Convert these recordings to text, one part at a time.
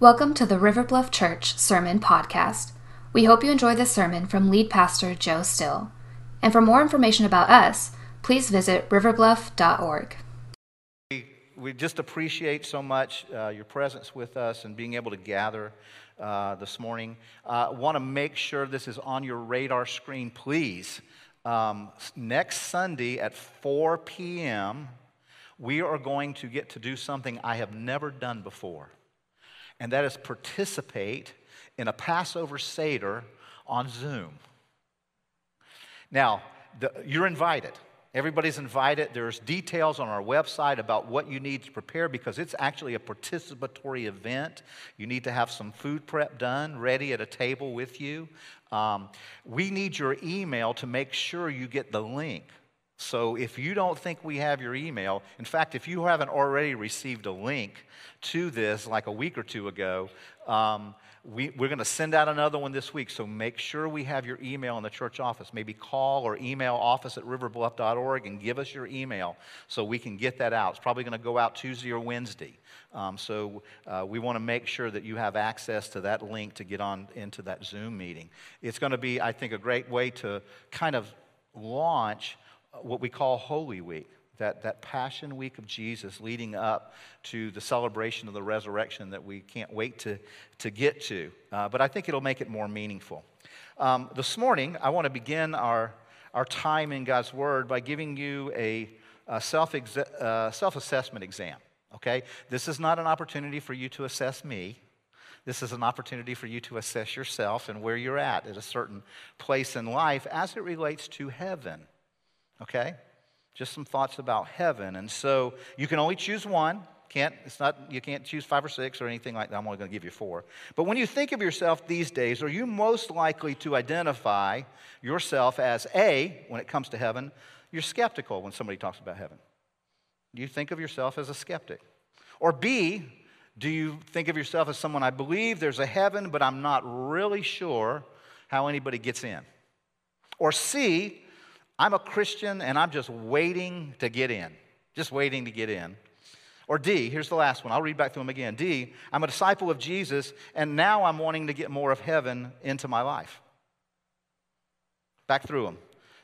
Welcome to the River Bluff Church Sermon Podcast. We hope you enjoy this sermon from lead pastor Joe Still. And for more information about us, please visit riverbluff.org. We, we just appreciate so much uh, your presence with us and being able to gather uh, this morning. Uh, Want to make sure this is on your radar screen, please. Um, next Sunday at 4 p.m., we are going to get to do something I have never done before, and that is participate in a Passover Seder on Zoom. Now, the, you're invited. Everybody's invited. There's details on our website about what you need to prepare because it's actually a participatory event. You need to have some food prep done, ready at a table with you. Um, we need your email to make sure you get the link. So if you don't think we have your email, in fact, if you haven't already received a link to this like a week or two ago, um, we, we're going to send out another one this week. So make sure we have your email in the church office. Maybe call or email office at riverbluff.org and give us your email so we can get that out. It's probably going to go out Tuesday or Wednesday. Um, so uh, we want to make sure that you have access to that link to get on into that Zoom meeting. It's going to be, I think, a great way to kind of launch what we call Holy Week, that, that Passion Week of Jesus leading up to the celebration of the resurrection that we can't wait to, to get to. Uh, but I think it'll make it more meaningful. Um, this morning, I want to begin our, our time in God's Word by giving you a, a self, uh, self-assessment exam, okay? This is not an opportunity for you to assess me. This is an opportunity for you to assess yourself and where you're at at a certain place in life as it relates to heaven okay? Just some thoughts about heaven. And so you can only choose one. Can't, it's not, you can't choose five or six or anything like that. I'm only going to give you four. But when you think of yourself these days, are you most likely to identify yourself as A, when it comes to heaven, you're skeptical when somebody talks about heaven? Do you think of yourself as a skeptic? Or B, do you think of yourself as someone, I believe there's a heaven, but I'm not really sure how anybody gets in? Or C, I'm a Christian and I'm just waiting to get in, just waiting to get in. Or D, here's the last one. I'll read back through them again. D, I'm a disciple of Jesus and now I'm wanting to get more of heaven into my life. Back through them.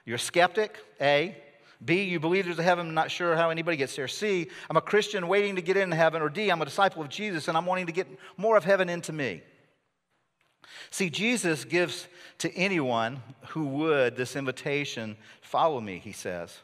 You're a skeptic, A. B, you believe there's a heaven, I'm not sure how anybody gets there. C, I'm a Christian waiting to get into heaven. Or D, I'm a disciple of Jesus and I'm wanting to get more of heaven into me. See, Jesus gives to anyone who would this invitation follow me, he says.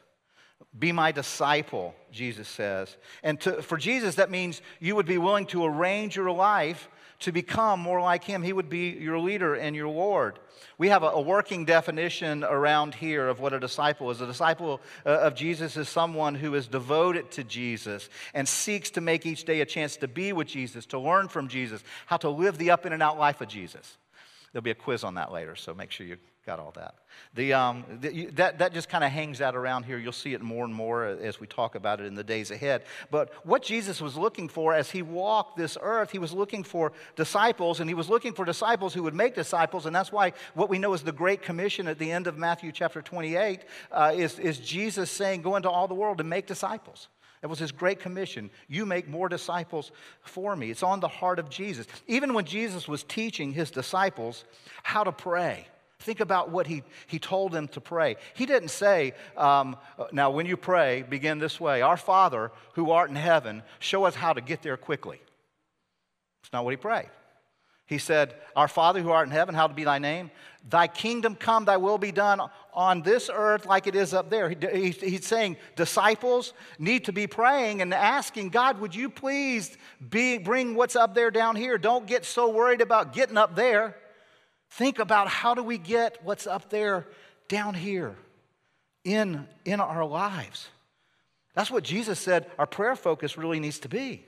Be my disciple, Jesus says. And to, for Jesus, that means you would be willing to arrange your life to become more like him. He would be your leader and your Lord. We have a, a working definition around here of what a disciple is. A disciple uh, of Jesus is someone who is devoted to Jesus and seeks to make each day a chance to be with Jesus, to learn from Jesus, how to live the up and out life of Jesus. There'll be a quiz on that later, so make sure you got all that. The, um, the, that, that just kind of hangs out around here. You'll see it more and more as we talk about it in the days ahead. But what Jesus was looking for as he walked this earth, he was looking for disciples, and he was looking for disciples who would make disciples. And that's why what we know is the Great Commission at the end of Matthew chapter 28 uh, is, is Jesus saying, Go into all the world and make disciples. That was his great commission. You make more disciples for me. It's on the heart of Jesus. Even when Jesus was teaching his disciples how to pray, think about what he, he told them to pray. He didn't say, um, Now, when you pray, begin this way Our Father who art in heaven, show us how to get there quickly. It's not what he prayed. He said, Our Father who art in heaven, how to be thy name. Thy kingdom come, thy will be done on this earth like it is up there. He, he's saying disciples need to be praying and asking, God, would you please be, bring what's up there down here? Don't get so worried about getting up there. Think about how do we get what's up there down here in, in our lives. That's what Jesus said our prayer focus really needs to be.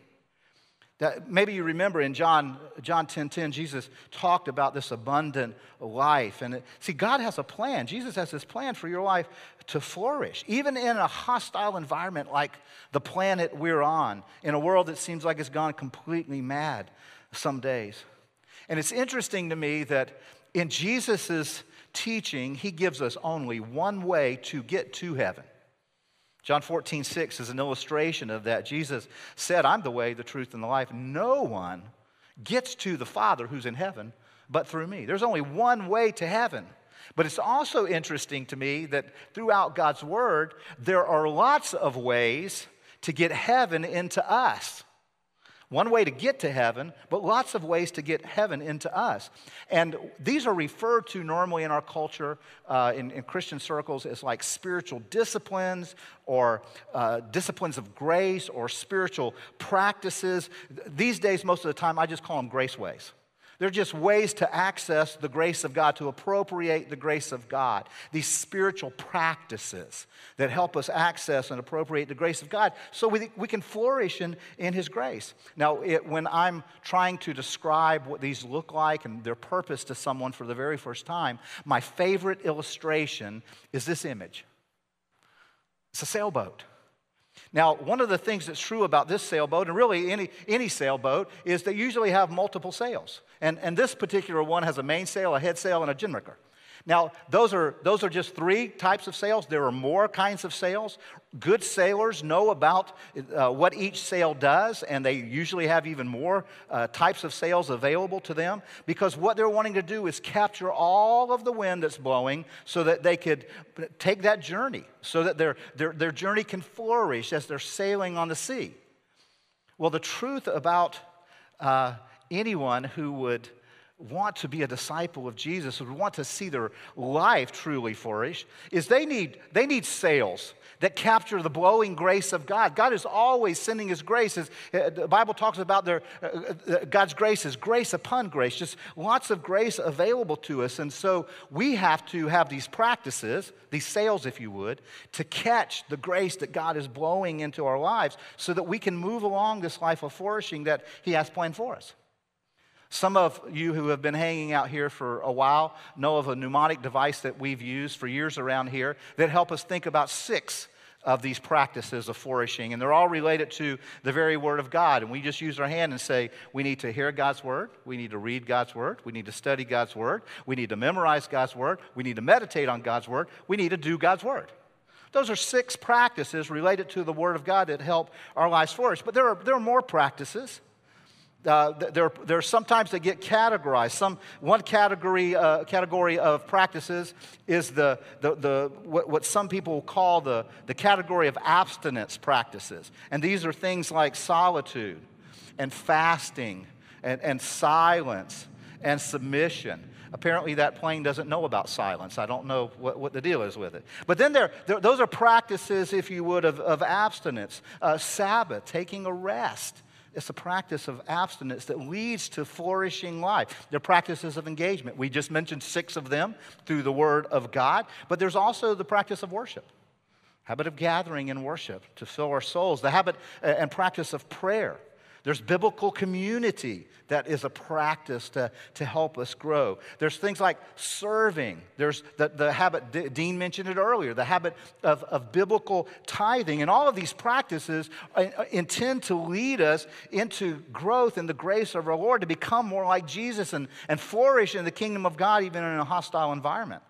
That maybe you remember in John, John 10 10, Jesus talked about this abundant life. And it, see, God has a plan. Jesus has this plan for your life to flourish, even in a hostile environment like the planet we're on, in a world that seems like it's gone completely mad some days. And it's interesting to me that in Jesus' teaching, he gives us only one way to get to heaven. John 14, 6 is an illustration of that. Jesus said, I'm the way, the truth, and the life. No one gets to the Father who's in heaven but through me. There's only one way to heaven. But it's also interesting to me that throughout God's Word, there are lots of ways to get heaven into us. One way to get to heaven, but lots of ways to get heaven into us. And these are referred to normally in our culture, uh, in, in, Christian circles, as like spiritual disciplines or uh, disciplines of grace or spiritual practices. These days, most of the time, I just call them grace ways. They're just ways to access the grace of God, to appropriate the grace of God. These spiritual practices that help us access and appropriate the grace of God so we, we can flourish in, in His grace. Now, it, when I'm trying to describe what these look like and their purpose to someone for the very first time, my favorite illustration is this image it's a sailboat. Now, one of the things that's true about this sailboat, and really any, any sailboat, is they usually have multiple sails. And, and this particular one has a mainsail, a head sail, and a gennaker. Now, those are, those are just three types of sails. There are more kinds of sails. Good sailors know about uh, what each sail does, and they usually have even more uh, types of sails available to them because what they're wanting to do is capture all of the wind that's blowing so that they could take that journey, so that their, their, their journey can flourish as they're sailing on the sea. Well, the truth about uh, anyone who would want to be a disciple of Jesus, who want to see their life truly flourish, is they need, they need sails that capture the blowing grace of God. God is always sending His grace. Uh, the Bible talks about their, uh, uh, God's grace is grace upon grace, just lots of grace available to us. And so we have to have these practices, these sails, if you would, to catch the grace that God is blowing into our lives so that we can move along this life of flourishing that He has planned for us. Some of you who have been hanging out here for a while know of a mnemonic device that we've used for years around here that help us think about six of these practices of flourishing. And they're all related to the very Word of God. And we just use our hand and say, we need to hear God's Word, we need to read God's Word, we need to study God's Word, we need to memorize God's Word, we need to meditate on God's Word, we need to do God's Word. Those are six practices related to the Word of God that help our lives flourish. But there are, there are more practices uh, there, there are sometimes they get categorized. Some, one category, uh, category of practices is the, the, the, what, what some people call the, the category of abstinence practices. And these are things like solitude and fasting and, and silence and submission. Apparently, that plane doesn't know about silence. I don't know what, what the deal is with it. But then there, there those are practices, if you would, of, of abstinence, uh, Sabbath, taking a rest it's a practice of abstinence that leads to flourishing life. There are practices of engagement. We just mentioned six of them through the Word of God, but there's also the practice of worship, habit of gathering in worship to fill our souls, the habit uh, and practice of prayer there's biblical community that is a practice to, to help us grow. There's things like serving. There's the, the habit, Dean mentioned it earlier, the habit of, of biblical tithing. And all of these practices uh, uh, intend to lead us into growth in the grace of our Lord to become more like Jesus and, and flourish in the kingdom of God, even in a hostile environment.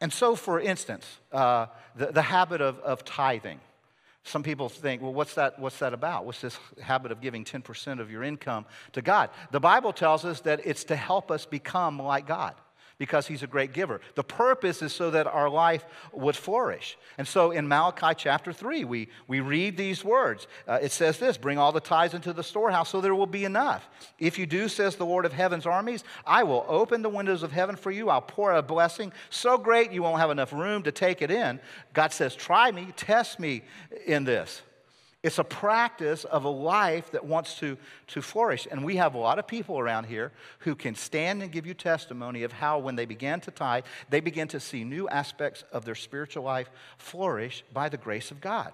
And so, for instance, uh, the, the habit of, of tithing. Some people think, well, what's that, what's that about? What's this habit of giving 10% of your income to God? The Bible tells us that it's to help us become like God because he's a great giver. The purpose is so that our life would flourish. And so in Malachi chapter 3, we, we read these words. Uh, it says this Bring all the tithes into the storehouse so there will be enough. If you do, says the Lord of heaven's armies, I will open the windows of heaven for you. I'll pour a blessing so great you won't have enough room to take it in. God says, Try me, test me in this. It's a practice of a life that wants to, to flourish. And we have a lot of people around here who can stand and give you testimony of how, when they began to tithe, they began to see new aspects of their spiritual life flourish by the grace of God.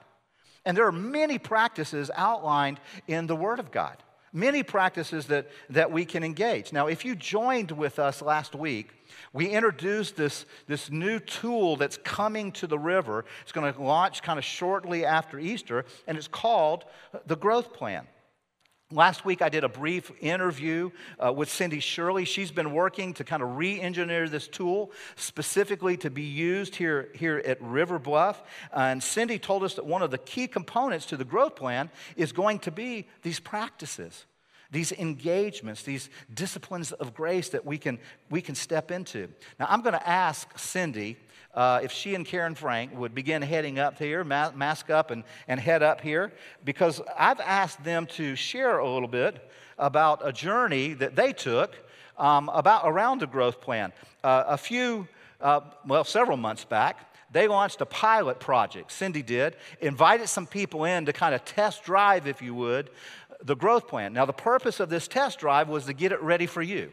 And there are many practices outlined in the Word of God, many practices that, that we can engage. Now, if you joined with us last week, we introduced this, this new tool that's coming to the river. It's going to launch kind of shortly after Easter, and it's called the Growth Plan. Last week, I did a brief interview uh, with Cindy Shirley. She's been working to kind of re engineer this tool specifically to be used here, here at River Bluff. Uh, and Cindy told us that one of the key components to the growth plan is going to be these practices these engagements, these disciplines of grace that we can, we can step into. Now, I'm going to ask Cindy uh, if she and Karen Frank would begin heading up here, ma- mask up and, and head up here, because I've asked them to share a little bit about a journey that they took um, about around the growth plan. Uh, a few, uh, well, several months back, they launched a pilot project, Cindy did, invited some people in to kind of test drive, if you would, the growth plan. Now, the purpose of this test drive was to get it ready for you.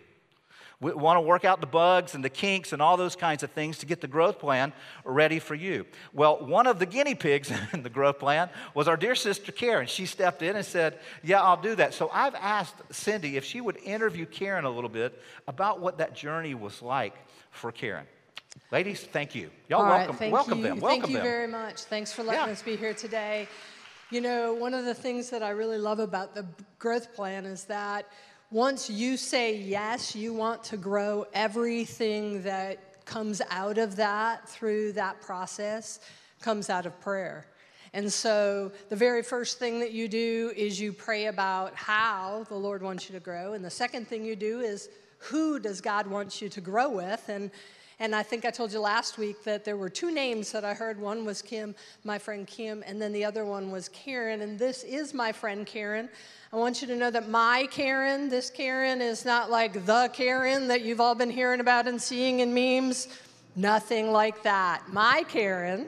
We want to work out the bugs and the kinks and all those kinds of things to get the growth plan ready for you. Well, one of the guinea pigs in the growth plan was our dear sister Karen. She stepped in and said, Yeah, I'll do that. So I've asked Cindy if she would interview Karen a little bit about what that journey was like for Karen. Ladies, thank you. Y'all All welcome, right, thank welcome you. them. Welcome Thank you them. very much. Thanks for letting Yeah. us be here today. You know, one of the things that I really love about the growth plan is that once you say yes, you want to grow, everything that comes out of that through that process comes out of prayer. And so the very first thing that you do is you pray about how the Lord wants you to grow. And the second thing you do is who does God want you to grow with? And and I think I told you last week that there were two names that I heard. One was Kim, my friend Kim, and then the other one was Karen. And this is my friend Karen. I want you to know that my Karen, this Karen, is not like the Karen that you've all been hearing about and seeing in memes. Nothing like that. My Karen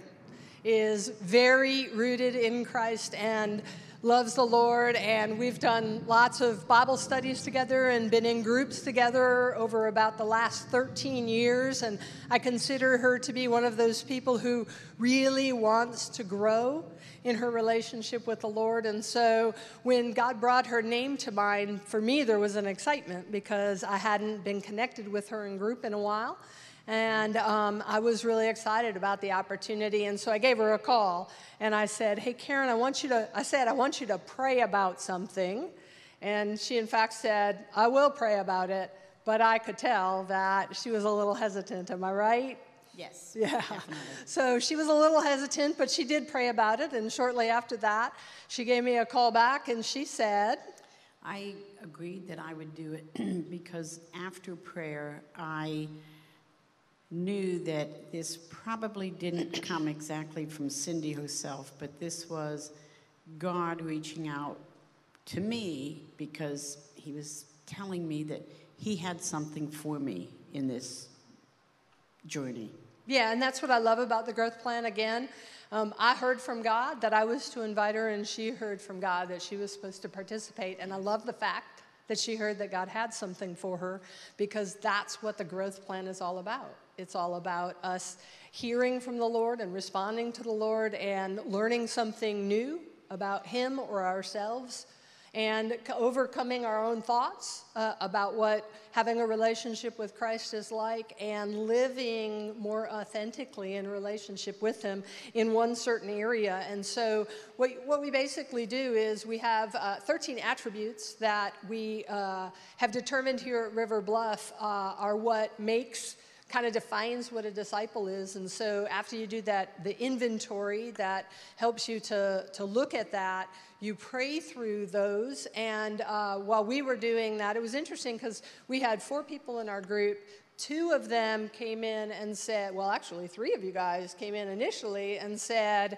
is very rooted in Christ and loves the Lord. And we've done lots of Bible studies together and been in groups together over about the last 13 years. And I consider her to be one of those people who really wants to grow in her relationship with the Lord. And so when God brought her name to mind, for me, there was an excitement because I hadn't been connected with her in group in a while. And um, I was really excited about the opportunity. And so I gave her a call and I said, Hey, Karen, I want you to, I said, I want you to pray about something. And she, in fact, said, I will pray about it. But I could tell that she was a little hesitant. Am I right? Yes. Yeah. Definitely. So she was a little hesitant, but she did pray about it. And shortly after that, she gave me a call back and she said, I agreed that I would do it because after prayer, I knew that this probably didn't come exactly from Cindy herself, but this was God reaching out to me because He was telling me that He had something for me in this journey. Yeah, and that's what I love about the growth plan again. Um, I heard from God that I was to invite her, and she heard from God that she was supposed to participate. And I love the fact that she heard that God had something for her because that's what the growth plan is all about. It's all about us hearing from the Lord and responding to the Lord and learning something new about Him or ourselves and overcoming our own thoughts uh, about what having a relationship with Christ is like and living more authentically in relationship with Him in one certain area. And so, what, what we basically do is we have uh, 13 attributes that we uh, have determined here at River Bluff uh, are what makes kind of defines what a disciple is. And so after you do that, the inventory that helps you to, to look at that, you pray through those. And uh, while we were doing that, it was interesting because we had four people in our group. Two of them came in and said, well, actually, three of you guys came in initially and said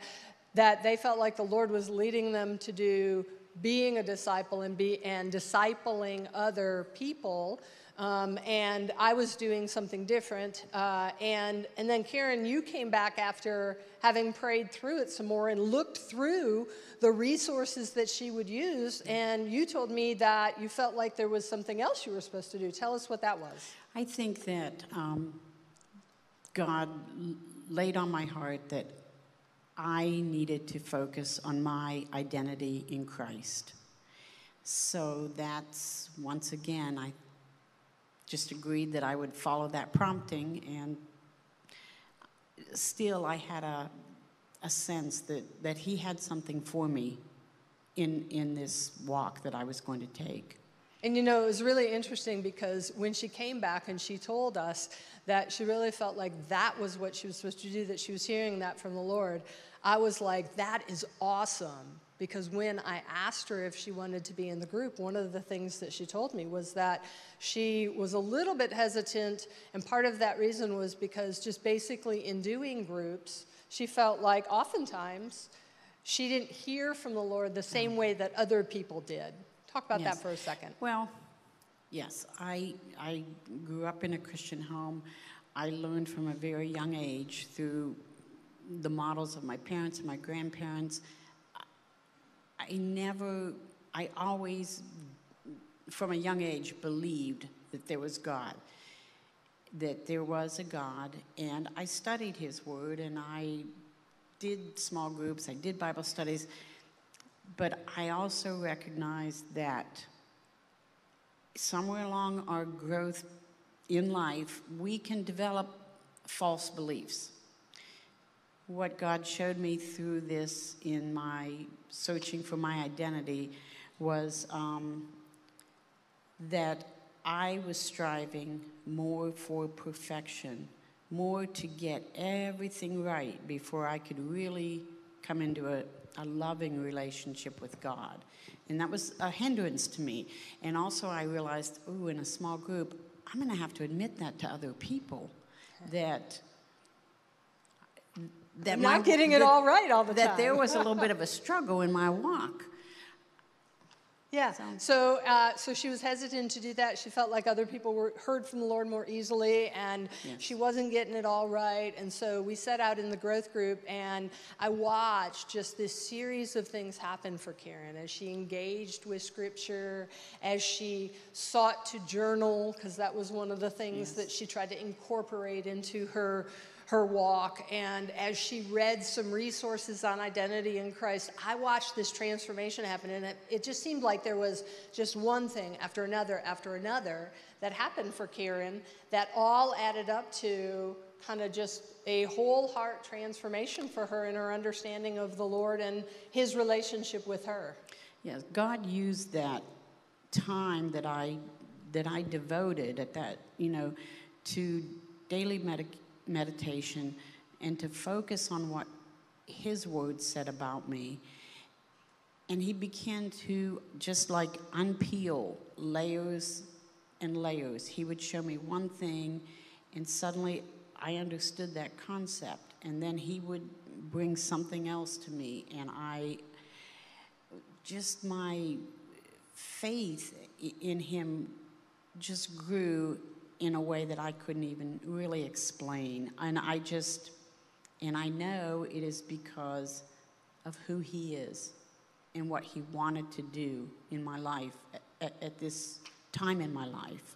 that they felt like the Lord was leading them to do being a disciple and be and discipling other people. Um, and I was doing something different. Uh, and, and then, Karen, you came back after having prayed through it some more and looked through the resources that she would use. And you told me that you felt like there was something else you were supposed to do. Tell us what that was. I think that um, God laid on my heart that I needed to focus on my identity in Christ. So that's once again, I just agreed that I would follow that prompting, and still I had a, a sense that, that He had something for me in, in this walk that I was going to take. And you know, it was really interesting because when she came back and she told us that she really felt like that was what she was supposed to do, that she was hearing that from the Lord, I was like, that is awesome because when I asked her if she wanted to be in the group, one of the things that she told me was that she was a little bit hesitant, and part of that reason was because just basically in doing groups, she felt like oftentimes she didn't hear from the Lord the same way that other people did. Talk about Yes. that for a second. Well, yes, I, I grew up in a Christian home. I learned from a very young age through the models of my parents and my grandparents. I never, I always, from a young age, believed that there was God, that there was a God, and I studied His Word and I did small groups, I did Bible studies, but I also recognized that somewhere along our growth in life, we can develop false beliefs. What God showed me through this in my searching for my identity was um, that I was striving more for perfection, more to get everything right before I could really come into a, a loving relationship with God. And that was a hindrance to me. And also, I realized, oh, in a small group, I'm going to have to admit that to other people that. That I'm not getting it that- all right all the that time. That there was a little bit of a struggle in my walk. Yeah. So, uh, so she was hesitant to do that. She felt like other people were heard from the Lord more easily, and she wasn't getting it all right. And so we set out in the growth group, and I watched just this series of things happen for Karen as she engaged with Scripture, as she sought to journal, because that was one of the things that she tried to incorporate into her her walk. And as she read some resources on identity in Christ, I watched this transformation happen. And it, it just seemed like there was just one thing after another after another that happened for Karen that all added up to kind of just a whole heart transformation for her in her understanding of the Lord and his relationship with her. Yes, God used that time that I that I devoted at that, you know, to daily medic meditation and to focus on what His Word said about me. And He began to just like unpeel layers and layers. He would show me one thing, and suddenly I understood that concept. And then He would bring something else to me, and I just my faith in him just grew in a way that I couldn't even really explain. And I just, and I know it is because of who he is and what he wanted to do in my life at, at this time in my life.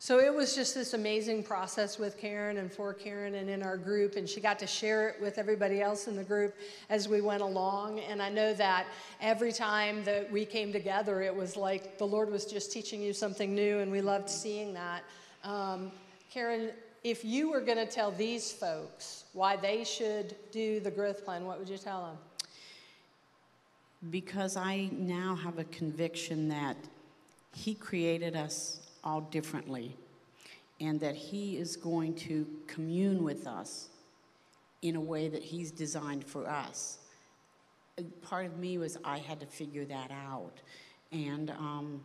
So it was just this amazing process with Karen and for Karen and in our group, and she got to share it with everybody else in the group as we went along. And I know that every time that we came together, it was like the Lord was just teaching you something new, and we loved seeing that. Um, Karen, if you were going to tell these folks why they should do the growth plan, what would you tell them? because I now have a conviction that He created us all differently and that He is going to commune with us in a way that He's designed for us. Part of me was I had to figure that out. And um,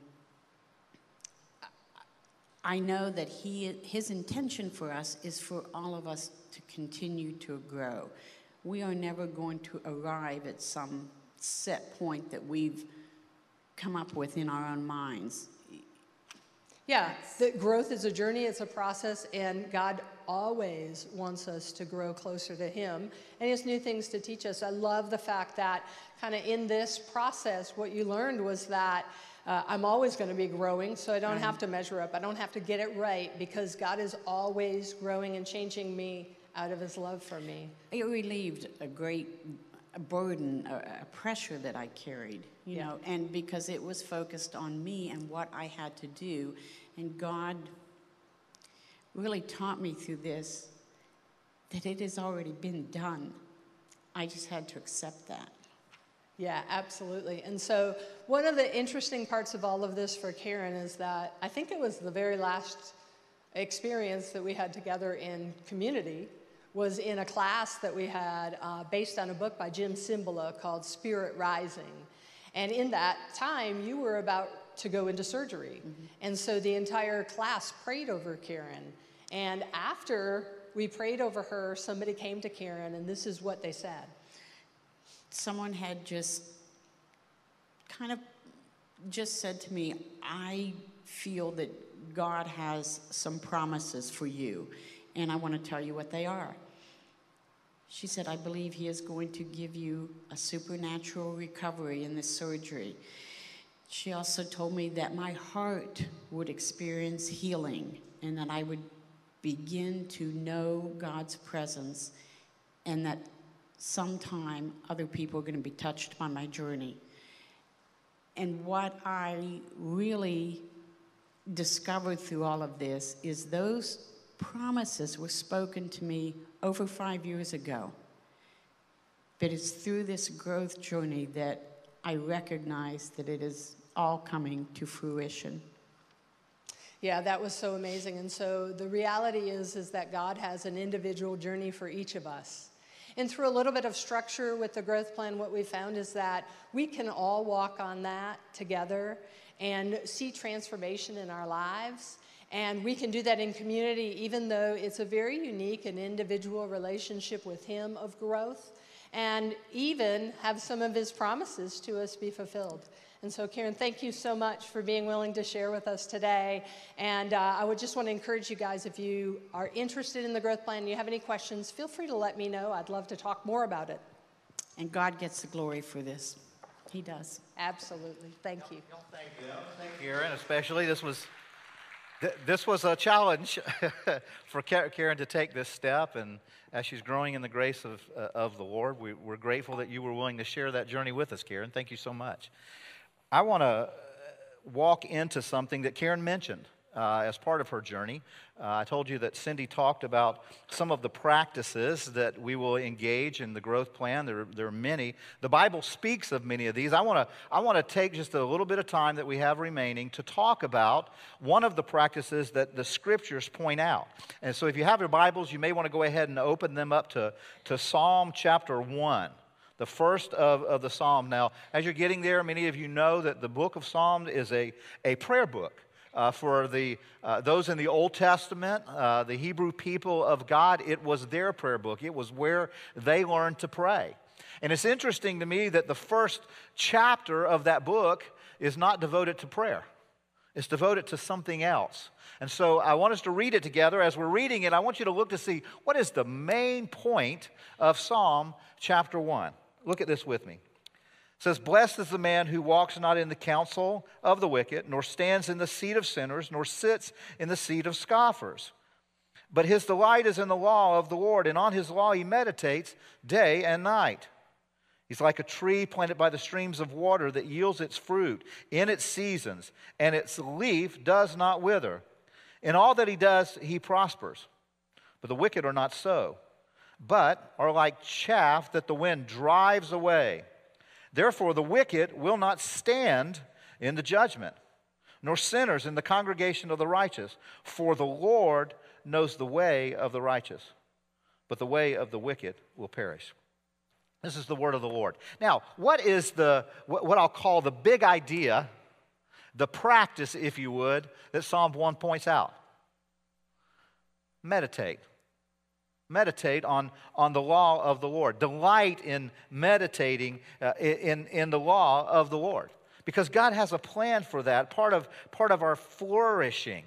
I know that he, His intention for us is for all of us to continue to grow. We are never going to arrive at some set point that we've come up with in our own minds. Yeah, that growth is a journey, it's a process, and God always wants us to grow closer to Him. And He has new things to teach us. I love the fact that, kind of in this process, what you learned was that uh, I'm always going to be growing, so I don't have to measure up. I don't have to get it right because God is always growing and changing me out of His love for me. It relieved a great burden, a, a pressure that I carried, you Yeah. know, and because it was focused on me and what I had to do. And God really taught me through this that it has already been done. I just had to accept that. Yeah, absolutely. And so, one of the interesting parts of all of this for Karen is that I think it was the very last experience that we had together in community was in a class that we had uh, based on a book by Jim Cymbala called Spirit Rising. And in that time, you were about to go into surgery. Mm-hmm. And so the entire class prayed over Karen. And after we prayed over her, somebody came to Karen, and this is what they said. Someone had just kind of just said to me, I feel that God has some promises for you, and I want to tell you what they are. She said, I believe He is going to give you a supernatural recovery in this surgery. She also told me that my heart would experience healing and that I would begin to know God's presence and that sometime other people are going to be touched by my journey. And what I really discovered through all of this is those promises were spoken to me over five years ago. But it's through this growth journey that I recognize that it is all coming to fruition. Yeah, that was so amazing. And so the reality is is that God has an individual journey for each of us. And through a little bit of structure with the growth plan, what we found is that we can all walk on that together and see transformation in our lives. And we can do that in community, even though it's a very unique and individual relationship with Him of growth, and even have some of His promises to us be fulfilled. And so, Karen, thank you so much for being willing to share with us today. And uh, I would just want to encourage you guys if you are interested in the growth plan, you have any questions, feel free to let me know. I'd love to talk more about it. And God gets the glory for this. He does. Absolutely. Thank you. Thank you. Thank you, Karen, especially. This was. This was a challenge for Karen to take this step, and as she's growing in the grace of, uh, of the Lord, we, we're grateful that you were willing to share that journey with us, Karen. Thank you so much. I want to walk into something that Karen mentioned uh, as part of her journey. Uh, I told you that Cindy talked about some of the practices that we will engage in the growth plan. There, there are many. The Bible speaks of many of these. I want to I want to take just a little bit of time that we have remaining to talk about one of the practices that the scriptures point out. And so, if you have your Bibles, you may want to go ahead and open them up to, to Psalm chapter 1 the first of, of the Psalm. Now, as you're getting there, many of you know that the book of Psalms is a, a prayer book. Uh, for the, uh, those in the Old Testament, uh, the Hebrew people of God, it was their prayer book. It was where they learned to pray. And it's interesting to me that the first chapter of that book is not devoted to prayer, it's devoted to something else. And so I want us to read it together. As we're reading it, I want you to look to see what is the main point of Psalm chapter 1. Look at this with me. Says, Blessed is the man who walks not in the counsel of the wicked, nor stands in the seat of sinners, nor sits in the seat of scoffers. But his delight is in the law of the Lord, and on his law he meditates day and night. He's like a tree planted by the streams of water that yields its fruit in its seasons, and its leaf does not wither. In all that he does, he prospers. But the wicked are not so but are like chaff that the wind drives away. Therefore, the wicked will not stand in the judgment, nor sinners in the congregation of the righteous. For the Lord knows the way of the righteous, but the way of the wicked will perish. This is the word of the Lord. Now, what is the, what I'll call the big idea, the practice, if you would, that Psalm 1 points out? Meditate meditate on, on the law of the Lord. Delight in meditating uh, in, in the law of the Lord. Because God has a plan for that. Part of, part of our flourishing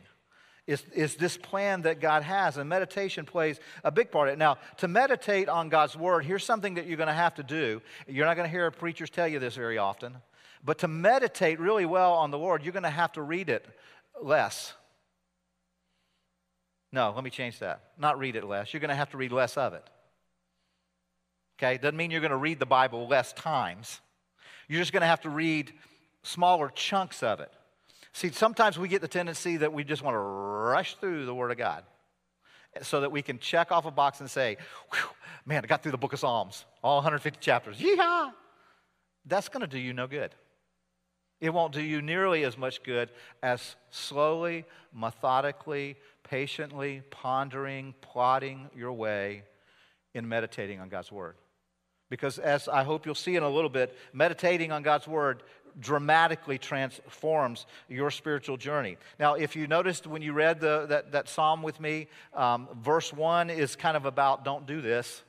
is, is this plan that God has, and meditation plays a big part of it. Now, to meditate on God's Word, here's something that you're going to have to do. You're not going to hear preachers tell you this very often. But to meditate really well on the Lord, you're going to have to read it less. No, let me change that. Not read it less. You're going to have to read less of it. Okay? Doesn't mean you're going to read the Bible less times. You're just going to have to read smaller chunks of it. See, sometimes we get the tendency that we just want to rush through the Word of God so that we can check off a box and say, man, I got through the book of Psalms, all 150 chapters. Yeehaw! That's going to do you no good. It won't do you nearly as much good as slowly, methodically, patiently pondering, plotting your way in meditating on God's Word. Because, as I hope you'll see in a little bit, meditating on God's Word dramatically transforms your spiritual journey. Now, if you noticed when you read the, that, that psalm with me, um, verse 1 is kind of about don't do this,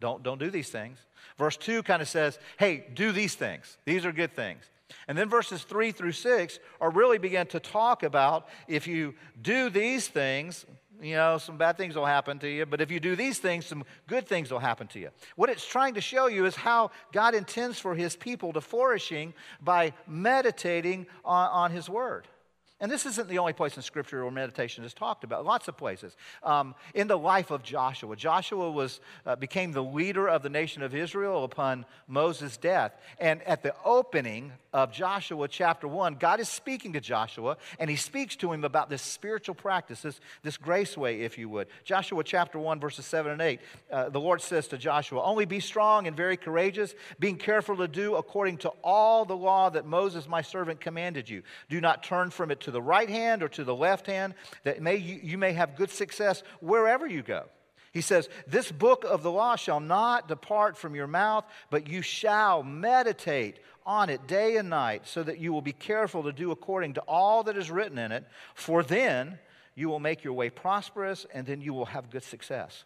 don't, don't do these things. Verse 2 kind of says, hey, do these things. These are good things. And then verses 3 through 6 are really begin to talk about if you do these things, you know, some bad things will happen to you, but if you do these things, some good things will happen to you. What it's trying to show you is how God intends for his people to flourishing by meditating on, on his word. And this isn't the only place in Scripture where meditation is talked about. Lots of places. Um, in the life of Joshua, Joshua was, uh, became the leader of the nation of Israel upon Moses' death. And at the opening of Joshua chapter 1, God is speaking to Joshua, and he speaks to him about this spiritual practice, this, this grace way, if you would. Joshua chapter 1, verses 7 and 8, uh, the Lord says to Joshua, Only be strong and very courageous, being careful to do according to all the law that Moses, my servant, commanded you. Do not turn from it to the right hand or to the left hand, that may you, you may have good success wherever you go. He says, This book of the law shall not depart from your mouth, but you shall meditate on it day and night, so that you will be careful to do according to all that is written in it, for then you will make your way prosperous, and then you will have good success.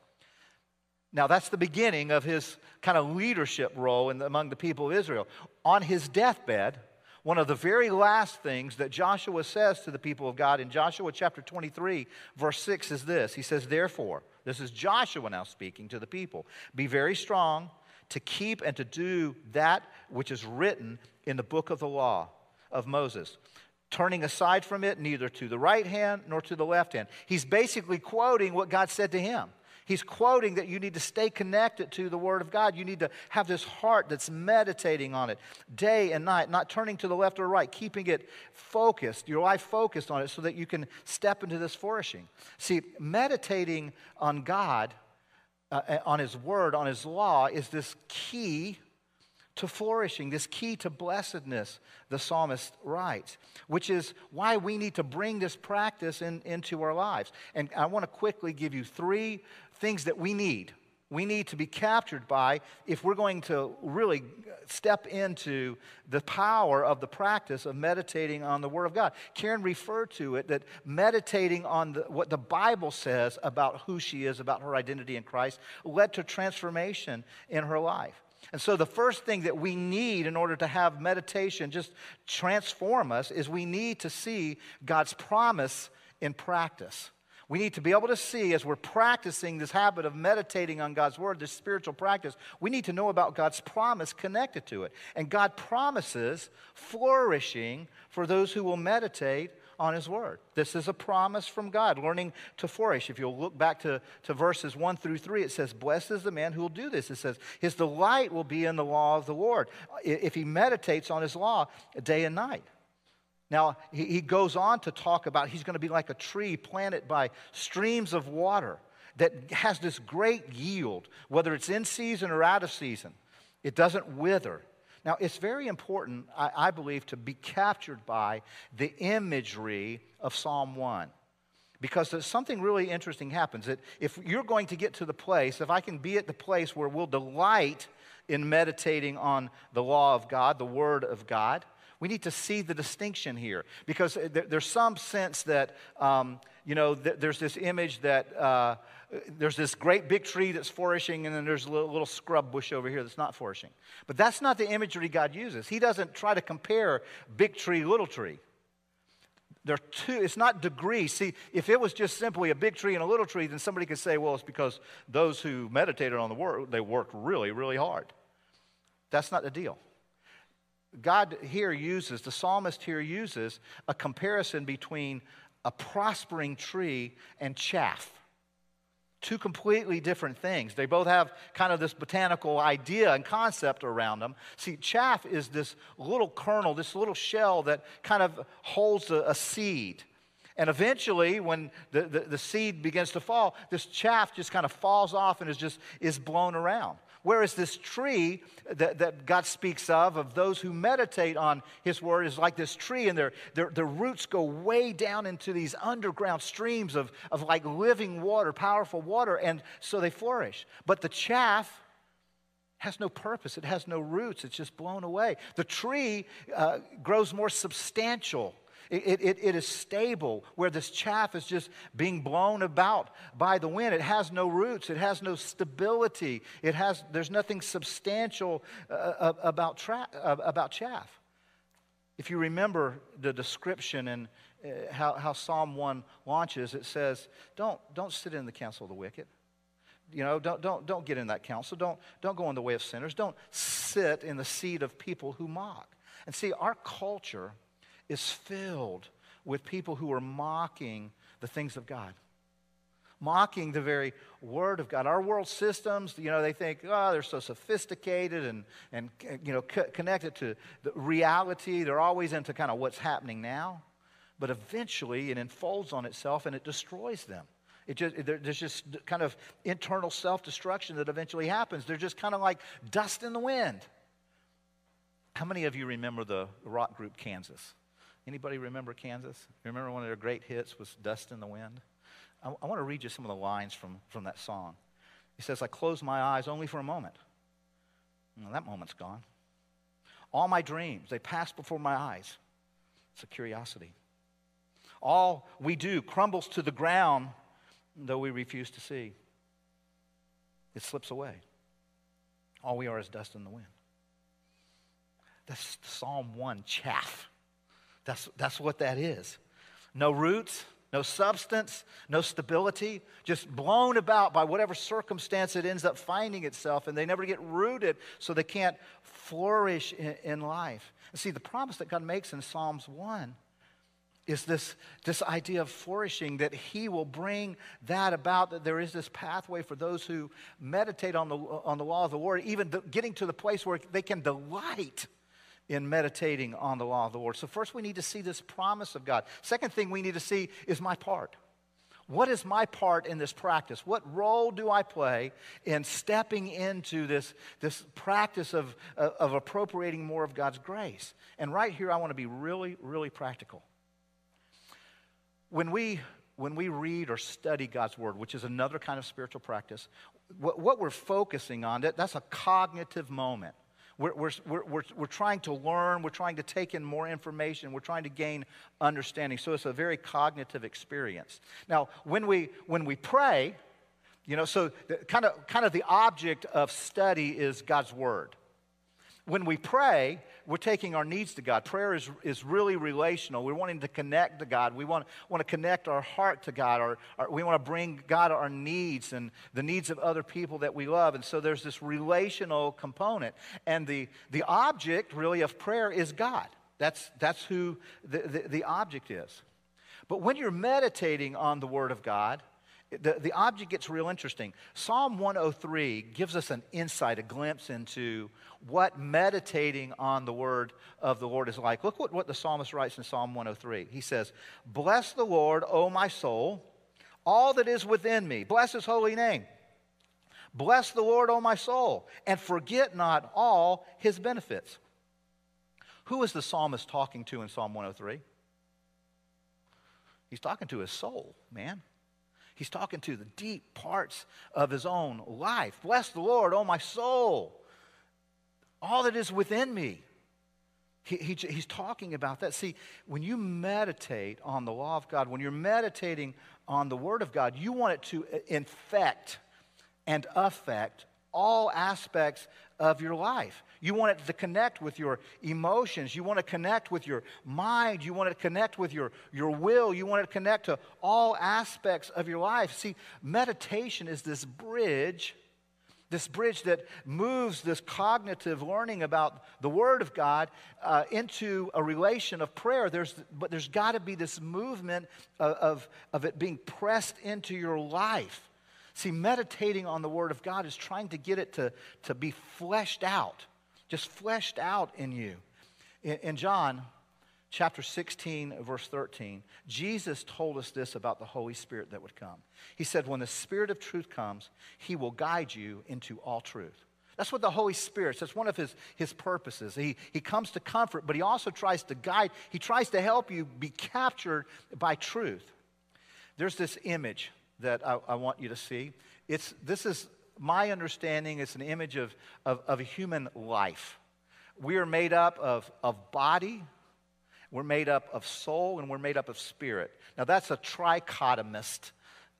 Now, that's the beginning of his kind of leadership role the, among the people of Israel. On his deathbed, one of the very last things that Joshua says to the people of God in Joshua chapter 23, verse 6 is this He says, Therefore, this is Joshua now speaking to the people, be very strong to keep and to do that which is written in the book of the law of Moses, turning aside from it neither to the right hand nor to the left hand. He's basically quoting what God said to him. He's quoting that you need to stay connected to the Word of God. You need to have this heart that's meditating on it day and night, not turning to the left or right, keeping it focused, your life focused on it so that you can step into this flourishing. See, meditating on God, uh, on His Word, on His law, is this key to flourishing, this key to blessedness, the psalmist writes, which is why we need to bring this practice in, into our lives. And I want to quickly give you three things that we need. We need to be captured by if we're going to really step into the power of the practice of meditating on the Word of God. Karen referred to it that meditating on the, what the Bible says about who she is, about her identity in Christ, led to transformation in her life. And so, the first thing that we need in order to have meditation just transform us is we need to see God's promise in practice. We need to be able to see as we're practicing this habit of meditating on God's word, this spiritual practice, we need to know about God's promise connected to it. And God promises flourishing for those who will meditate on his word. This is a promise from God, learning to flourish. If you'll look back to, to verses 1 through 3, it says, Blessed is the man who will do this. It says, His delight will be in the law of the Lord if he meditates on his law day and night. Now, he, goes on to talk about he's going to be like a tree planted by streams of water that has this great yield, whether it's in season or out of season. It doesn't wither. Now, it's very important, I, I believe, to be captured by the imagery of Psalm 1 because something really interesting happens. That if you're going to get to the place, if I can be at the place where we'll delight in meditating on the law of God, the Word of God, we need to see the distinction here because there's some sense that, um, you know, there's this image that uh, there's this great big tree that's flourishing and then there's a little, little scrub bush over here that's not flourishing. But that's not the imagery God uses. He doesn't try to compare big tree, little tree. There are two, it's not degree. See, if it was just simply a big tree and a little tree, then somebody could say, well, it's because those who meditated on the word, they worked really, really hard. That's not the deal. God here uses, the psalmist here uses a comparison between a prospering tree and chaff. Two completely different things. They both have kind of this botanical idea and concept around them. See, chaff is this little kernel, this little shell that kind of holds a, a seed. And eventually, when the, the, the, seed begins to fall, this chaff just kind of falls off and is just is blown around. Whereas this tree that, that God speaks of, of those who meditate on his word, is like this tree, and their, their, their roots go way down into these underground streams of, of like living water, powerful water, and so they flourish. But the chaff, has no purpose. It has no roots. It's just blown away. The tree uh, grows more substantial. It, it, it is stable, where this chaff is just being blown about by the wind. It has no roots. It has no stability. It has, there's nothing substantial uh, uh about, tra- uh, about chaff. If you remember the description and uh, how, how Psalm 1 launches, it says, don't, don't sit in the counsel of the wicked. You know, don't, don't, don't get in that counsel. Don't, don't go in the way of sinners. Don't sit in the seat of people who mock. And see, our culture is filled with people who are mocking the things of God, mocking the very word of God. Our world systems, you know, they think, oh, they're so sophisticated and, and you know, c- connected to the reality. They're always into kind of what's happening now. But eventually it unfolds on itself and it destroys them. It just, there's just kind of internal self destruction that eventually happens. They're just kind of like dust in the wind. How many of you remember the rock group Kansas? Anybody remember Kansas? Remember one of their great hits was Dust in the Wind? I, I want to read you some of the lines from, from that song. He says, I close my eyes only for a moment. Well, that moment's gone. All my dreams, they pass before my eyes. It's a curiosity. All we do crumbles to the ground, though we refuse to see. It slips away. All we are is dust in the wind. That's Psalm 1 chaff. That's, that's what that is. No roots, no substance, no stability, just blown about by whatever circumstance it ends up finding itself, and they never get rooted, so they can't flourish in, in life. And see, the promise that God makes in Psalms 1 is this, this idea of flourishing, that He will bring that about, that there is this pathway for those who meditate on the, on the law of the Lord, even the, getting to the place where they can delight in meditating on the law of the Lord. So, first, we need to see this promise of God. Second thing we need to see is my part. What is my part in this practice? What role do I play in stepping into this, this practice of, uh, of appropriating more of God's grace? And right here, I want to be really, really practical. When we, when we read or study God's Word, which is another kind of spiritual practice, what, what we're focusing on, that, that's a cognitive moment. We're, we're, we're, we're, trying to learn, we're trying to take in more information, we're trying to gain understanding. So it's a very cognitive experience. Now, when we, when we pray, you know, so the, kind, of, kind of the object of study is God's Word. When we pray, we're taking our needs to God. Prayer is, is really relational. We're wanting to connect to God. We want, want to connect our heart to God. Our, our, we want to bring God our needs and the needs of other people that we love. And so there's this relational component. And the, the object, really, of prayer is God. That's, that's who the, the, the object is. But when you're meditating on the Word of God, the, the object gets real interesting. Psalm 103 gives us an insight, a glimpse into what meditating on the word of the Lord is like. Look what, what the psalmist writes in Psalm 103. He says, Bless the Lord, O my soul, all that is within me. Bless his holy name. Bless the Lord, O my soul, and forget not all his benefits. Who is the psalmist talking to in Psalm 103? He's talking to his soul, man. He's talking to the deep parts of his own life. Bless the Lord, oh my soul, all that is within me. He, he, he's talking about that. See, when you meditate on the law of God, when you're meditating on the Word of God, you want it to uh, infect and affect all aspects of your life. You want it to connect with your emotions. You want to connect with your mind. You want to connect with your, your will. You want to connect to all aspects of your life. See, meditation is this bridge, this bridge that moves this cognitive learning about the Word of God uh, into a relation of prayer. There's, but there's got to be this movement of, of, of it being pressed into your life. See, meditating on the Word of God is trying to get it to, to be fleshed out, just fleshed out in you. In, in John chapter 16, verse 13, Jesus told us this about the Holy Spirit that would come. He said, When the Spirit of truth comes, he will guide you into all truth. That's what the Holy Spirit, that's one of his, his purposes. He, he comes to comfort, but he also tries to guide, he tries to help you be captured by truth. There's this image that I, I want you to see. It's, this is my understanding, it's an image of, of, of a human life. We are made up of, of body, we're made up of soul, and we're made up of spirit. Now, that's a trichotomist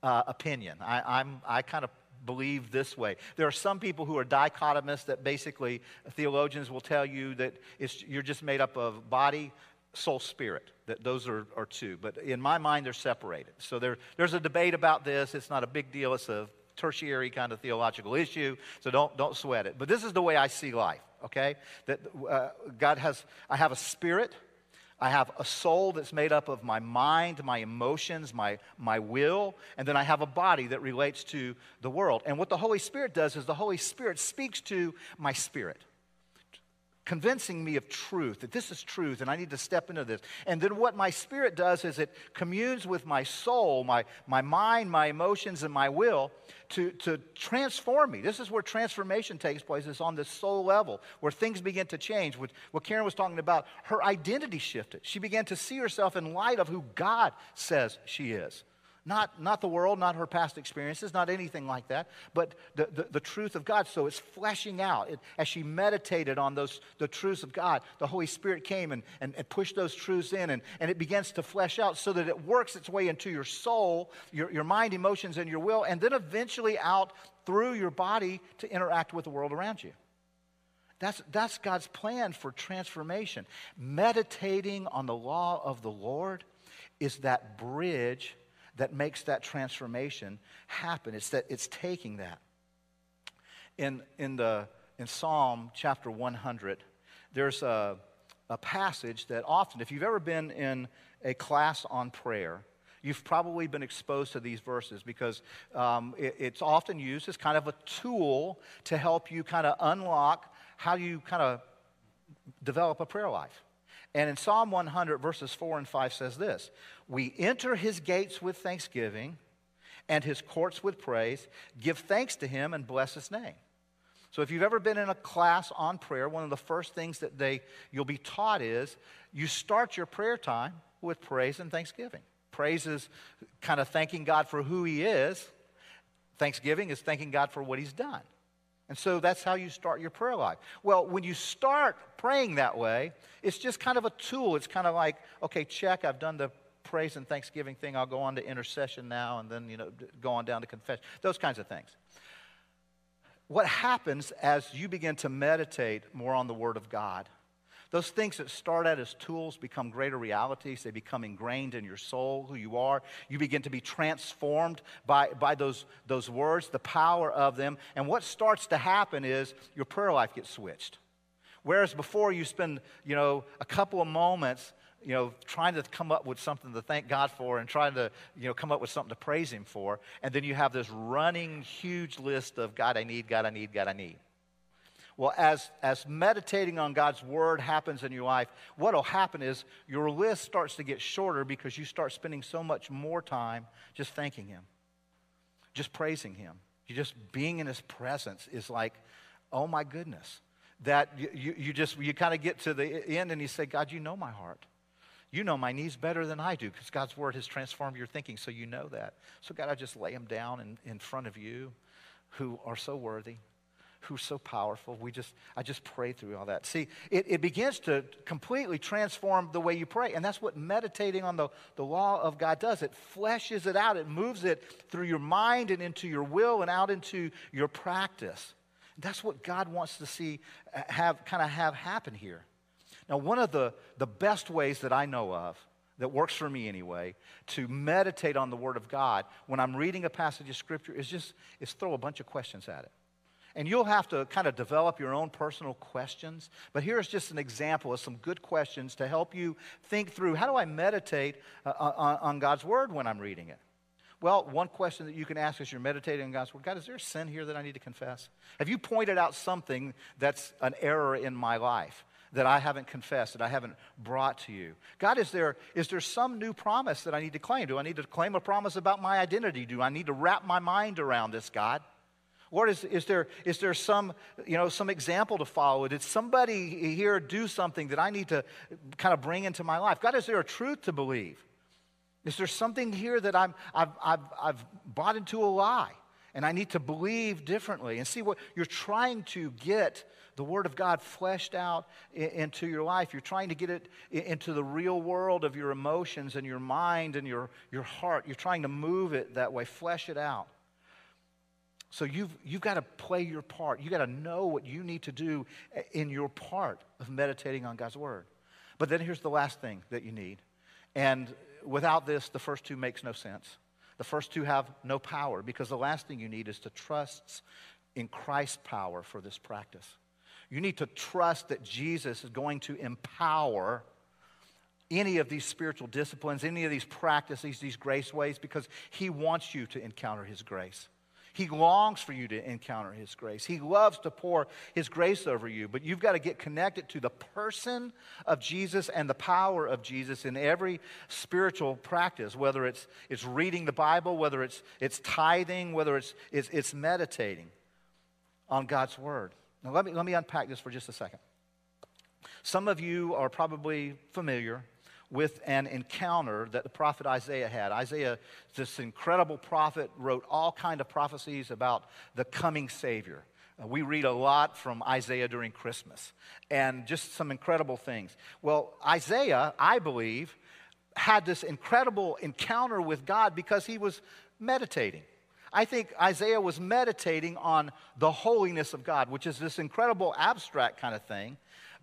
uh, opinion. I, I'm, I kind of believe this way. There are some people who are dichotomists that basically theologians will tell you that you're just made up of body, soul, spirit. That those are, are two. But in my mind, they're separated. So there, there's a debate about this. It's not a big deal. It's a tertiary kind of theological issue. So don't, don't sweat it. But this is the way I see life, okay? That uh, God has, I have a spirit I have a soul that's made up of my mind, my emotions, my, my will, and then I have a body that relates to the world. And what the Holy Spirit does is the Holy Spirit speaks to my spirit convincing me of truth, that this is truth and I need to step into this. And then what my spirit does is it communes with my soul, my, my mind, my emotions, and my will to, to transform me. This is where transformation takes place, is on the soul level, where things begin to change. What, what Karen was talking about, her identity shifted. She began to see herself in light of who God says she is. Not, not the world, not her past experiences, not anything like that, but the, the, the truth of God. So it's fleshing out. It, as she meditated on those, the truths of God, the Holy Spirit came and, and, and pushed those truths in, and, and it begins to flesh out so that it works its way into your soul, your, your mind, emotions, and your will, and then eventually out through your body to interact with the world around you. That's, that's God's plan for transformation. Meditating on the law of the Lord is that bridge that makes that transformation happen. It's that it's taking that. In, in, the, in Psalm chapter 100, there's a, a passage that often, if you've ever been in a class on prayer, you've probably been exposed to these verses because um, it, it's often used as kind of a tool to help you kind of unlock how you kind of develop a prayer life. And in Psalm 100, verses 4 and 5 says this We enter his gates with thanksgiving and his courts with praise, give thanks to him and bless his name. So if you've ever been in a class on prayer, one of the first things that they you'll be taught is you start your prayer time with praise and thanksgiving. Praise is kind of thanking God for who he is. Thanksgiving is thanking God for what he's done. And so that's how you start your prayer life. Well, when you start praying that way, it's just kind of a tool. It's kind of like, okay, check, I've done the praise and thanksgiving thing. I'll go on to intercession now and then, you know, go on down to confession. Those kinds of things. What happens as you begin to meditate more on the Word of God those things that start out as tools become greater realities. They become ingrained in your soul, who you are. You begin to be transformed by, by those, those words, the power of them. And what starts to happen is your prayer life gets switched. Whereas before you spend, you know, a couple of moments, you know, trying to come up with something to thank God for and trying to, you know, come up with something to praise Him for. And then you have this running huge list of God, I need, God, I need, God, I need. Well, as, as meditating on God's word happens in your life, what will happen is your list starts to get shorter because you start spending so much more time just thanking Him, just praising Him. You just being in His presence is like, oh my goodness. That you, you, you just, you kind of get to the end and you say, God, you know my heart. You know my needs better than I do because God's word has transformed your thinking, so you know that. So, God, I just lay them down in, in front of you who are so worthy who's so powerful. We just, I just pray through all that. See, it, it begins to completely transform the way you pray. And that's what meditating on the, the law of God does. It fleshes it out, it moves it through your mind and into your will and out into your practice. That's what God wants to see uh, have kind of have happen here. Now, one of the, the best ways that I know of that works for me anyway, to meditate on the Word of God when I'm reading a passage of Scripture is just is throw a bunch of questions at it. And you'll have to kind of develop your own personal questions. But here's just an example of some good questions to help you think through how do I meditate uh, on, on God's Word when I'm reading it? Well, one question that you can ask as you're meditating on God's Word God, is there a sin here that I need to confess? Have you pointed out something that's an error in my life? that I haven't confessed, that I haven't brought to you? God, is there, is there some new promise that I need to claim? Do I need to claim a promise about my identity? Do I need to wrap my mind around this, God? Lord, is, is, there, is there some, you know, some example to follow? Did somebody here do something that I need to kind of bring into my life? God, is there a truth to believe? Is there something here that I'm, I've, I've, I've bought into a lie and I need to believe differently? And see what you're trying to get the Word of God fleshed out into your life. You're trying to get it into the real world of your emotions and your mind and your, your heart. You're trying to move it that way, flesh it out. So you've, you've got to play your part. You've got to know what you need to do eh, in your part of meditating on God's Word. But then here's the last thing that you need. And without this, the first two makes no sense. The first two have no power because the last thing you need is to trust in Christ's power for this practice. You need to trust that Jesus is going to empower any of these spiritual disciplines, any of these practices, these grace ways, because He wants you to encounter His grace. He longs for you to encounter His grace. He loves to pour His grace over you, but you've got to get connected to the person of Jesus and the power of Jesus in every spiritual practice, whether it's, it's reading the Bible, whether it's, it's tithing, whether it's, it's, it's meditating on God's Word. Now, let me, let me unpack this for just a second. Some of you are probably familiar with an encounter that the prophet Isaiah had. Isaiah, this incredible prophet, wrote all kind of prophecies about the coming Savior. Uh, we read a lot from Isaiah during Christmas, and just some incredible things. Well, Isaiah, I believe, had this incredible encounter with God because he was meditating. I think Isaiah was meditating on the holiness of God, which is this incredible abstract kind of thing.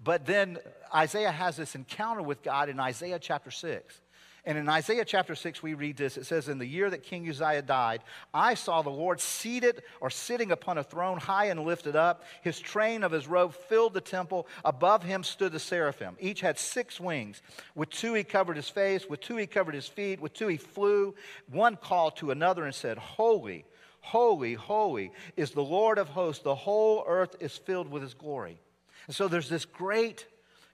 But then Isaiah has this encounter with God in Isaiah chapter 6. And in Isaiah chapter 6, we read this. It says, In the year that King Uzziah died, I saw the Lord seated or sitting upon a throne high and lifted up. His train of his robe filled the temple. Above him stood the seraphim. Each had six wings. With two he covered his face, with two he covered his feet, with two he flew. One called to another and said, Holy, holy, holy is the Lord of hosts. The whole earth is filled with his glory. And so there's this great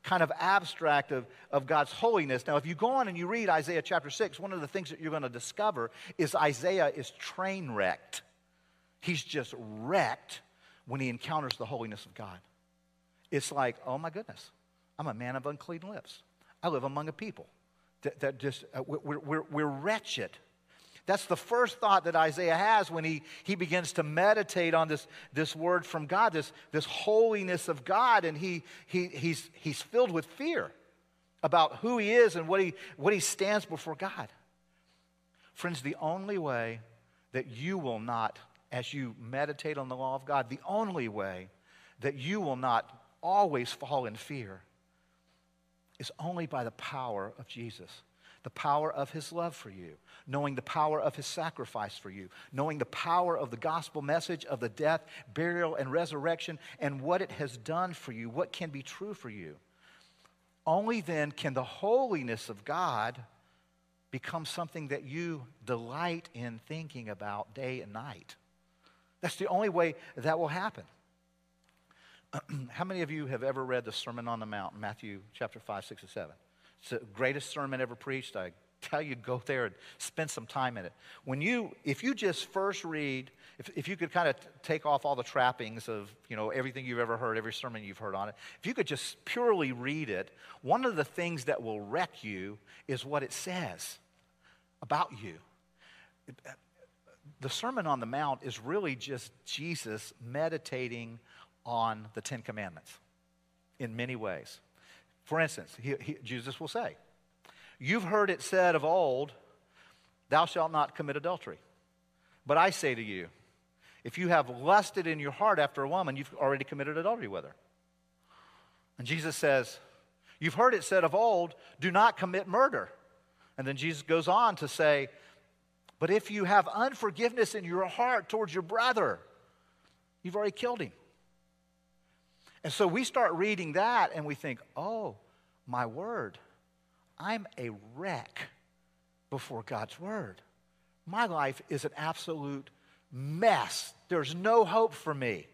kind of abstract of, of God's holiness. Now, if you go on and you read Isaiah chapter 6, one of the things that you're going to discover is Isaiah is train wrecked. He's just wrecked when he encounters the holiness of God. It's like, oh my goodness, I'm a man of unclean lips. I live among a people that, that just, uh, we're, we're, we're wretched. That's the first thought that Isaiah has when he, he begins to meditate on this, this word from God, this, this holiness of God, and he, he, he's, he's filled with fear about who he is and what he, what he stands before God. Friends, the only way that you will not, as you meditate on the law of God, the only way that you will not always fall in fear is only by the power of Jesus the power of his love for you, knowing the power of his sacrifice for you, knowing the power of the gospel message of the death, burial, and resurrection, and what it has done for you, what can be true for you. Only then can the holiness of God become something that you delight in thinking about day and night. That's the only way that will happen. How many of you have ever read the Sermon on the Mount, Matthew chapter 5, 6, and 7? It's the greatest sermon ever preached. I tell you, go there and spend some time in it. When you, if you just first read, if, if you could kind of take off all the trappings of, you know, everything you've ever heard, every sermon you've heard on it, if you could just purely read it, one of the things that will wreck you is what it says about you. The Sermon on the Mount is really just Jesus meditating on the Ten Commandments in many ways. For instance, he, he, Jesus will say, You've heard it said of old, Thou shalt not commit adultery. But I say to you, if you have lusted in your heart after a woman, you've already committed adultery with her. And Jesus says, You've heard it said of old, do not commit murder. And then Jesus goes on to say, But if you have unforgiveness in your heart towards your brother, you've already killed him. And so we start reading that and we think, oh, my word, I'm a wreck before God's word. My life is an absolute mess. There's no hope for me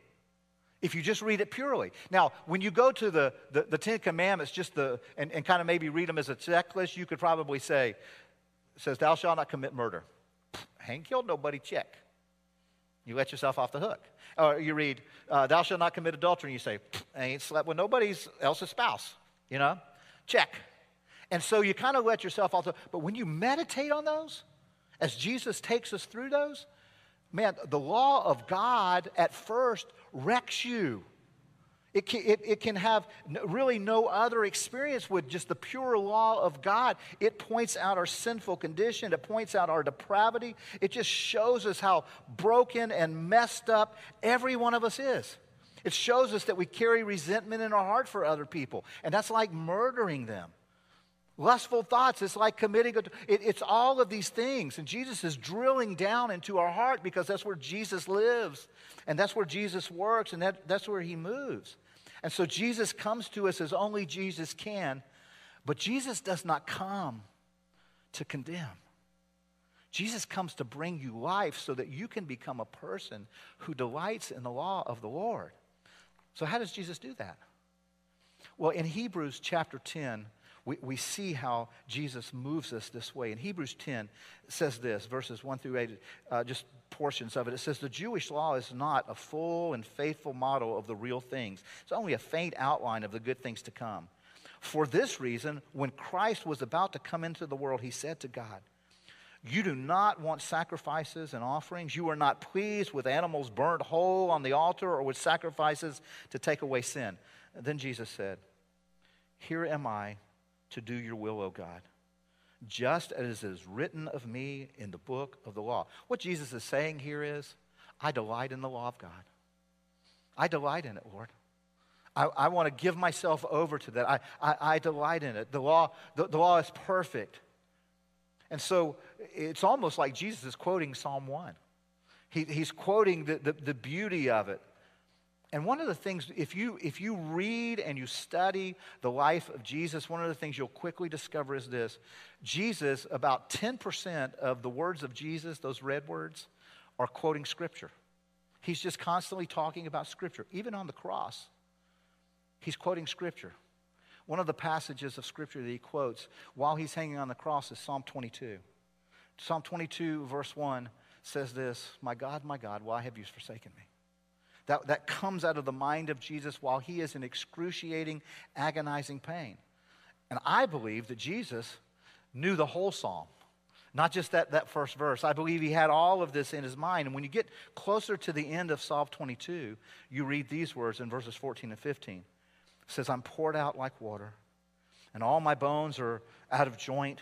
if you just read it purely. Now, when you go to the, the, the Ten Commandments, just the, and, and kind of maybe read them as a checklist, you could probably say, says, Thou shalt not commit murder. Ain't killed nobody, check. You let yourself off the hook. Or you read, uh, Thou shalt not commit adultery, and you say, I ain't slept with nobody's else's spouse. You know? Check. And so you kind of let yourself off the But when you meditate on those, as Jesus takes us through those, man, the law of God at first wrecks you. It can, it, it can have really no other experience with just the pure law of God. It points out our sinful condition, it points out our depravity. It just shows us how broken and messed up every one of us is. It shows us that we carry resentment in our heart for other people, and that's like murdering them. Lustful thoughts, it's like committing, it, it's all of these things. And Jesus is drilling down into our heart because that's where Jesus lives, and that's where Jesus works, and that, that's where he moves. And so Jesus comes to us as only Jesus can, but Jesus does not come to condemn. Jesus comes to bring you life so that you can become a person who delights in the law of the Lord. So, how does Jesus do that? Well, in Hebrews chapter 10, we, we see how Jesus moves us this way. In Hebrews 10, it says this, verses 1 through 8, uh, just portions of it. It says, The Jewish law is not a full and faithful model of the real things, it's only a faint outline of the good things to come. For this reason, when Christ was about to come into the world, he said to God, you do not want sacrifices and offerings. You are not pleased with animals burnt whole on the altar or with sacrifices to take away sin. Then Jesus said, Here am I to do your will, O God, just as it is written of me in the book of the law. What Jesus is saying here is, I delight in the law of God. I delight in it, Lord. I, I want to give myself over to that. I, I, I delight in it. The law, the, the law is perfect. And so it's almost like Jesus is quoting Psalm 1. He, he's quoting the, the, the beauty of it. And one of the things, if you, if you read and you study the life of Jesus, one of the things you'll quickly discover is this Jesus, about 10% of the words of Jesus, those red words, are quoting Scripture. He's just constantly talking about Scripture. Even on the cross, he's quoting Scripture. One of the passages of Scripture that he quotes while he's hanging on the cross is Psalm 22. Psalm 22, verse 1 says this My God, my God, why have you forsaken me? That, that comes out of the mind of Jesus while he is in excruciating, agonizing pain. And I believe that Jesus knew the whole psalm, not just that, that first verse. I believe he had all of this in his mind. And when you get closer to the end of Psalm 22, you read these words in verses 14 and 15. It says, I'm poured out like water, and all my bones are out of joint.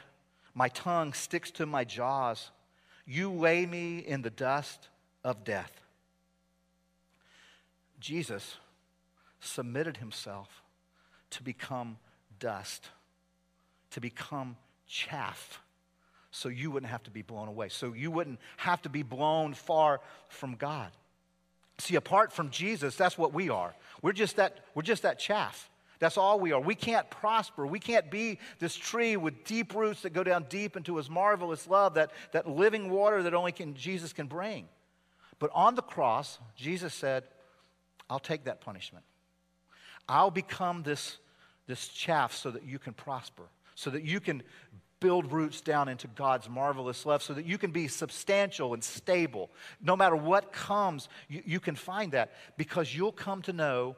My tongue sticks to my jaws. You lay me in the dust of death. Jesus submitted himself to become dust, to become chaff, so you wouldn't have to be blown away, so you wouldn't have to be blown far from God. See, apart from Jesus, that's what we are. We're just that, we're just that chaff. That's all we are. We can't prosper. We can't be this tree with deep roots that go down deep into his marvelous love, that, that living water that only can, Jesus can bring. But on the cross, Jesus said, I'll take that punishment. I'll become this, this chaff so that you can prosper, so that you can build roots down into God's marvelous love, so that you can be substantial and stable. No matter what comes, you, you can find that because you'll come to know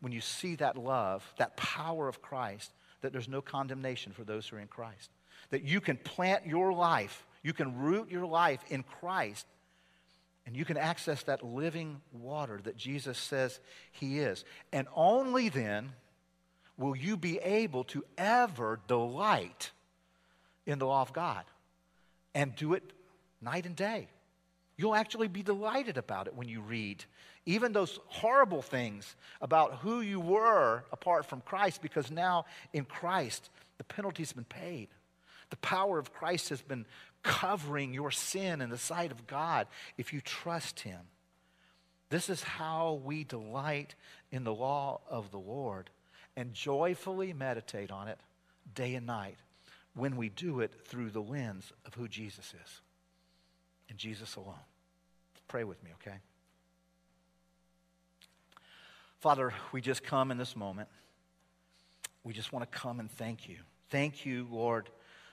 when you see that love, that power of Christ, that there's no condemnation for those who are in Christ. That you can plant your life, you can root your life in Christ and you can access that living water that Jesus says He is. And only then will you be able to ever delight in the law of God and do it night and day. You'll actually be delighted about it when you read even those horrible things about who you were apart from Christ, because now in Christ, the penalty's been paid. The power of Christ has been covering your sin in the sight of God if you trust Him. This is how we delight in the law of the Lord and joyfully meditate on it day and night when we do it through the lens of who Jesus is and Jesus alone. Pray with me, okay? Father, we just come in this moment. We just want to come and thank you. Thank you, Lord,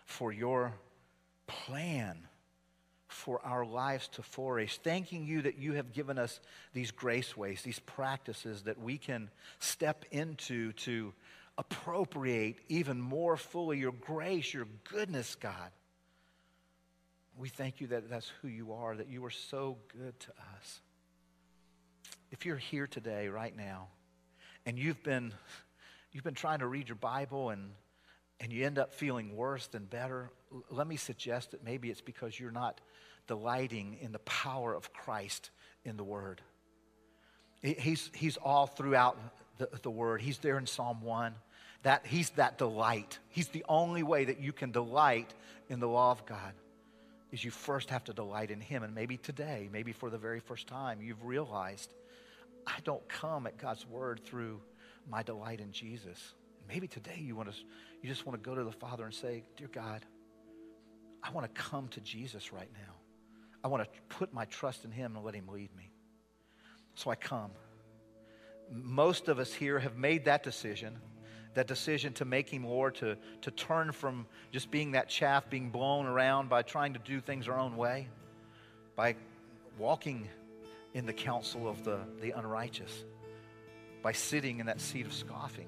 for your plan for our lives to flourish. Thanking you that you have given us these grace ways, these practices that we can step into to appropriate even more fully your grace, your goodness, God. We thank you that that's who you are, that you are so good to us. If you're here today, right now, and you've been, you've been trying to read your Bible and, and you end up feeling worse than better, let me suggest that maybe it's because you're not delighting in the power of Christ in the Word. He's, he's all throughout the, the Word. He's there in Psalm 1. That, he's that delight. He's the only way that you can delight in the law of God is you first have to delight in Him. And maybe today, maybe for the very first time, you've realized I don't come at God's Word through my delight in Jesus. Maybe today you want to, you just want to go to the Father and say, Dear God, I want to come to Jesus right now. I want to put my trust in Him and let Him lead me. So I come. Most of us here have made that decision that decision to make him Lord, to, to turn from just being that chaff being blown around by trying to do things our own way, by walking in the counsel of the, the unrighteous, by sitting in that seat of scoffing.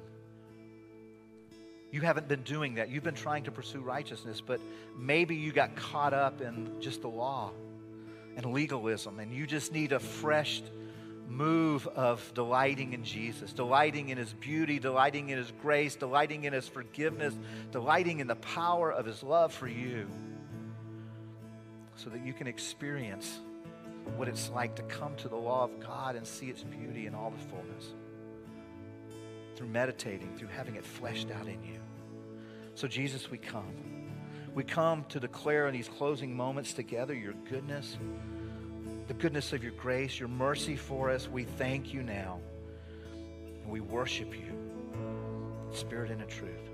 You haven't been doing that. You've been trying to pursue righteousness, but maybe you got caught up in just the law and legalism, and you just need a fresh move of delighting in Jesus, delighting in his beauty, delighting in his grace, delighting in his forgiveness, delighting in the power of his love for you, so that you can experience what it's like to come to the law of God and see its beauty in all the fullness through meditating, through having it fleshed out in you. So, Jesus, we come. We come to declare in these closing moments together your goodness the goodness of your grace, your mercy for us. We thank you now. And we worship you, spirit and in truth.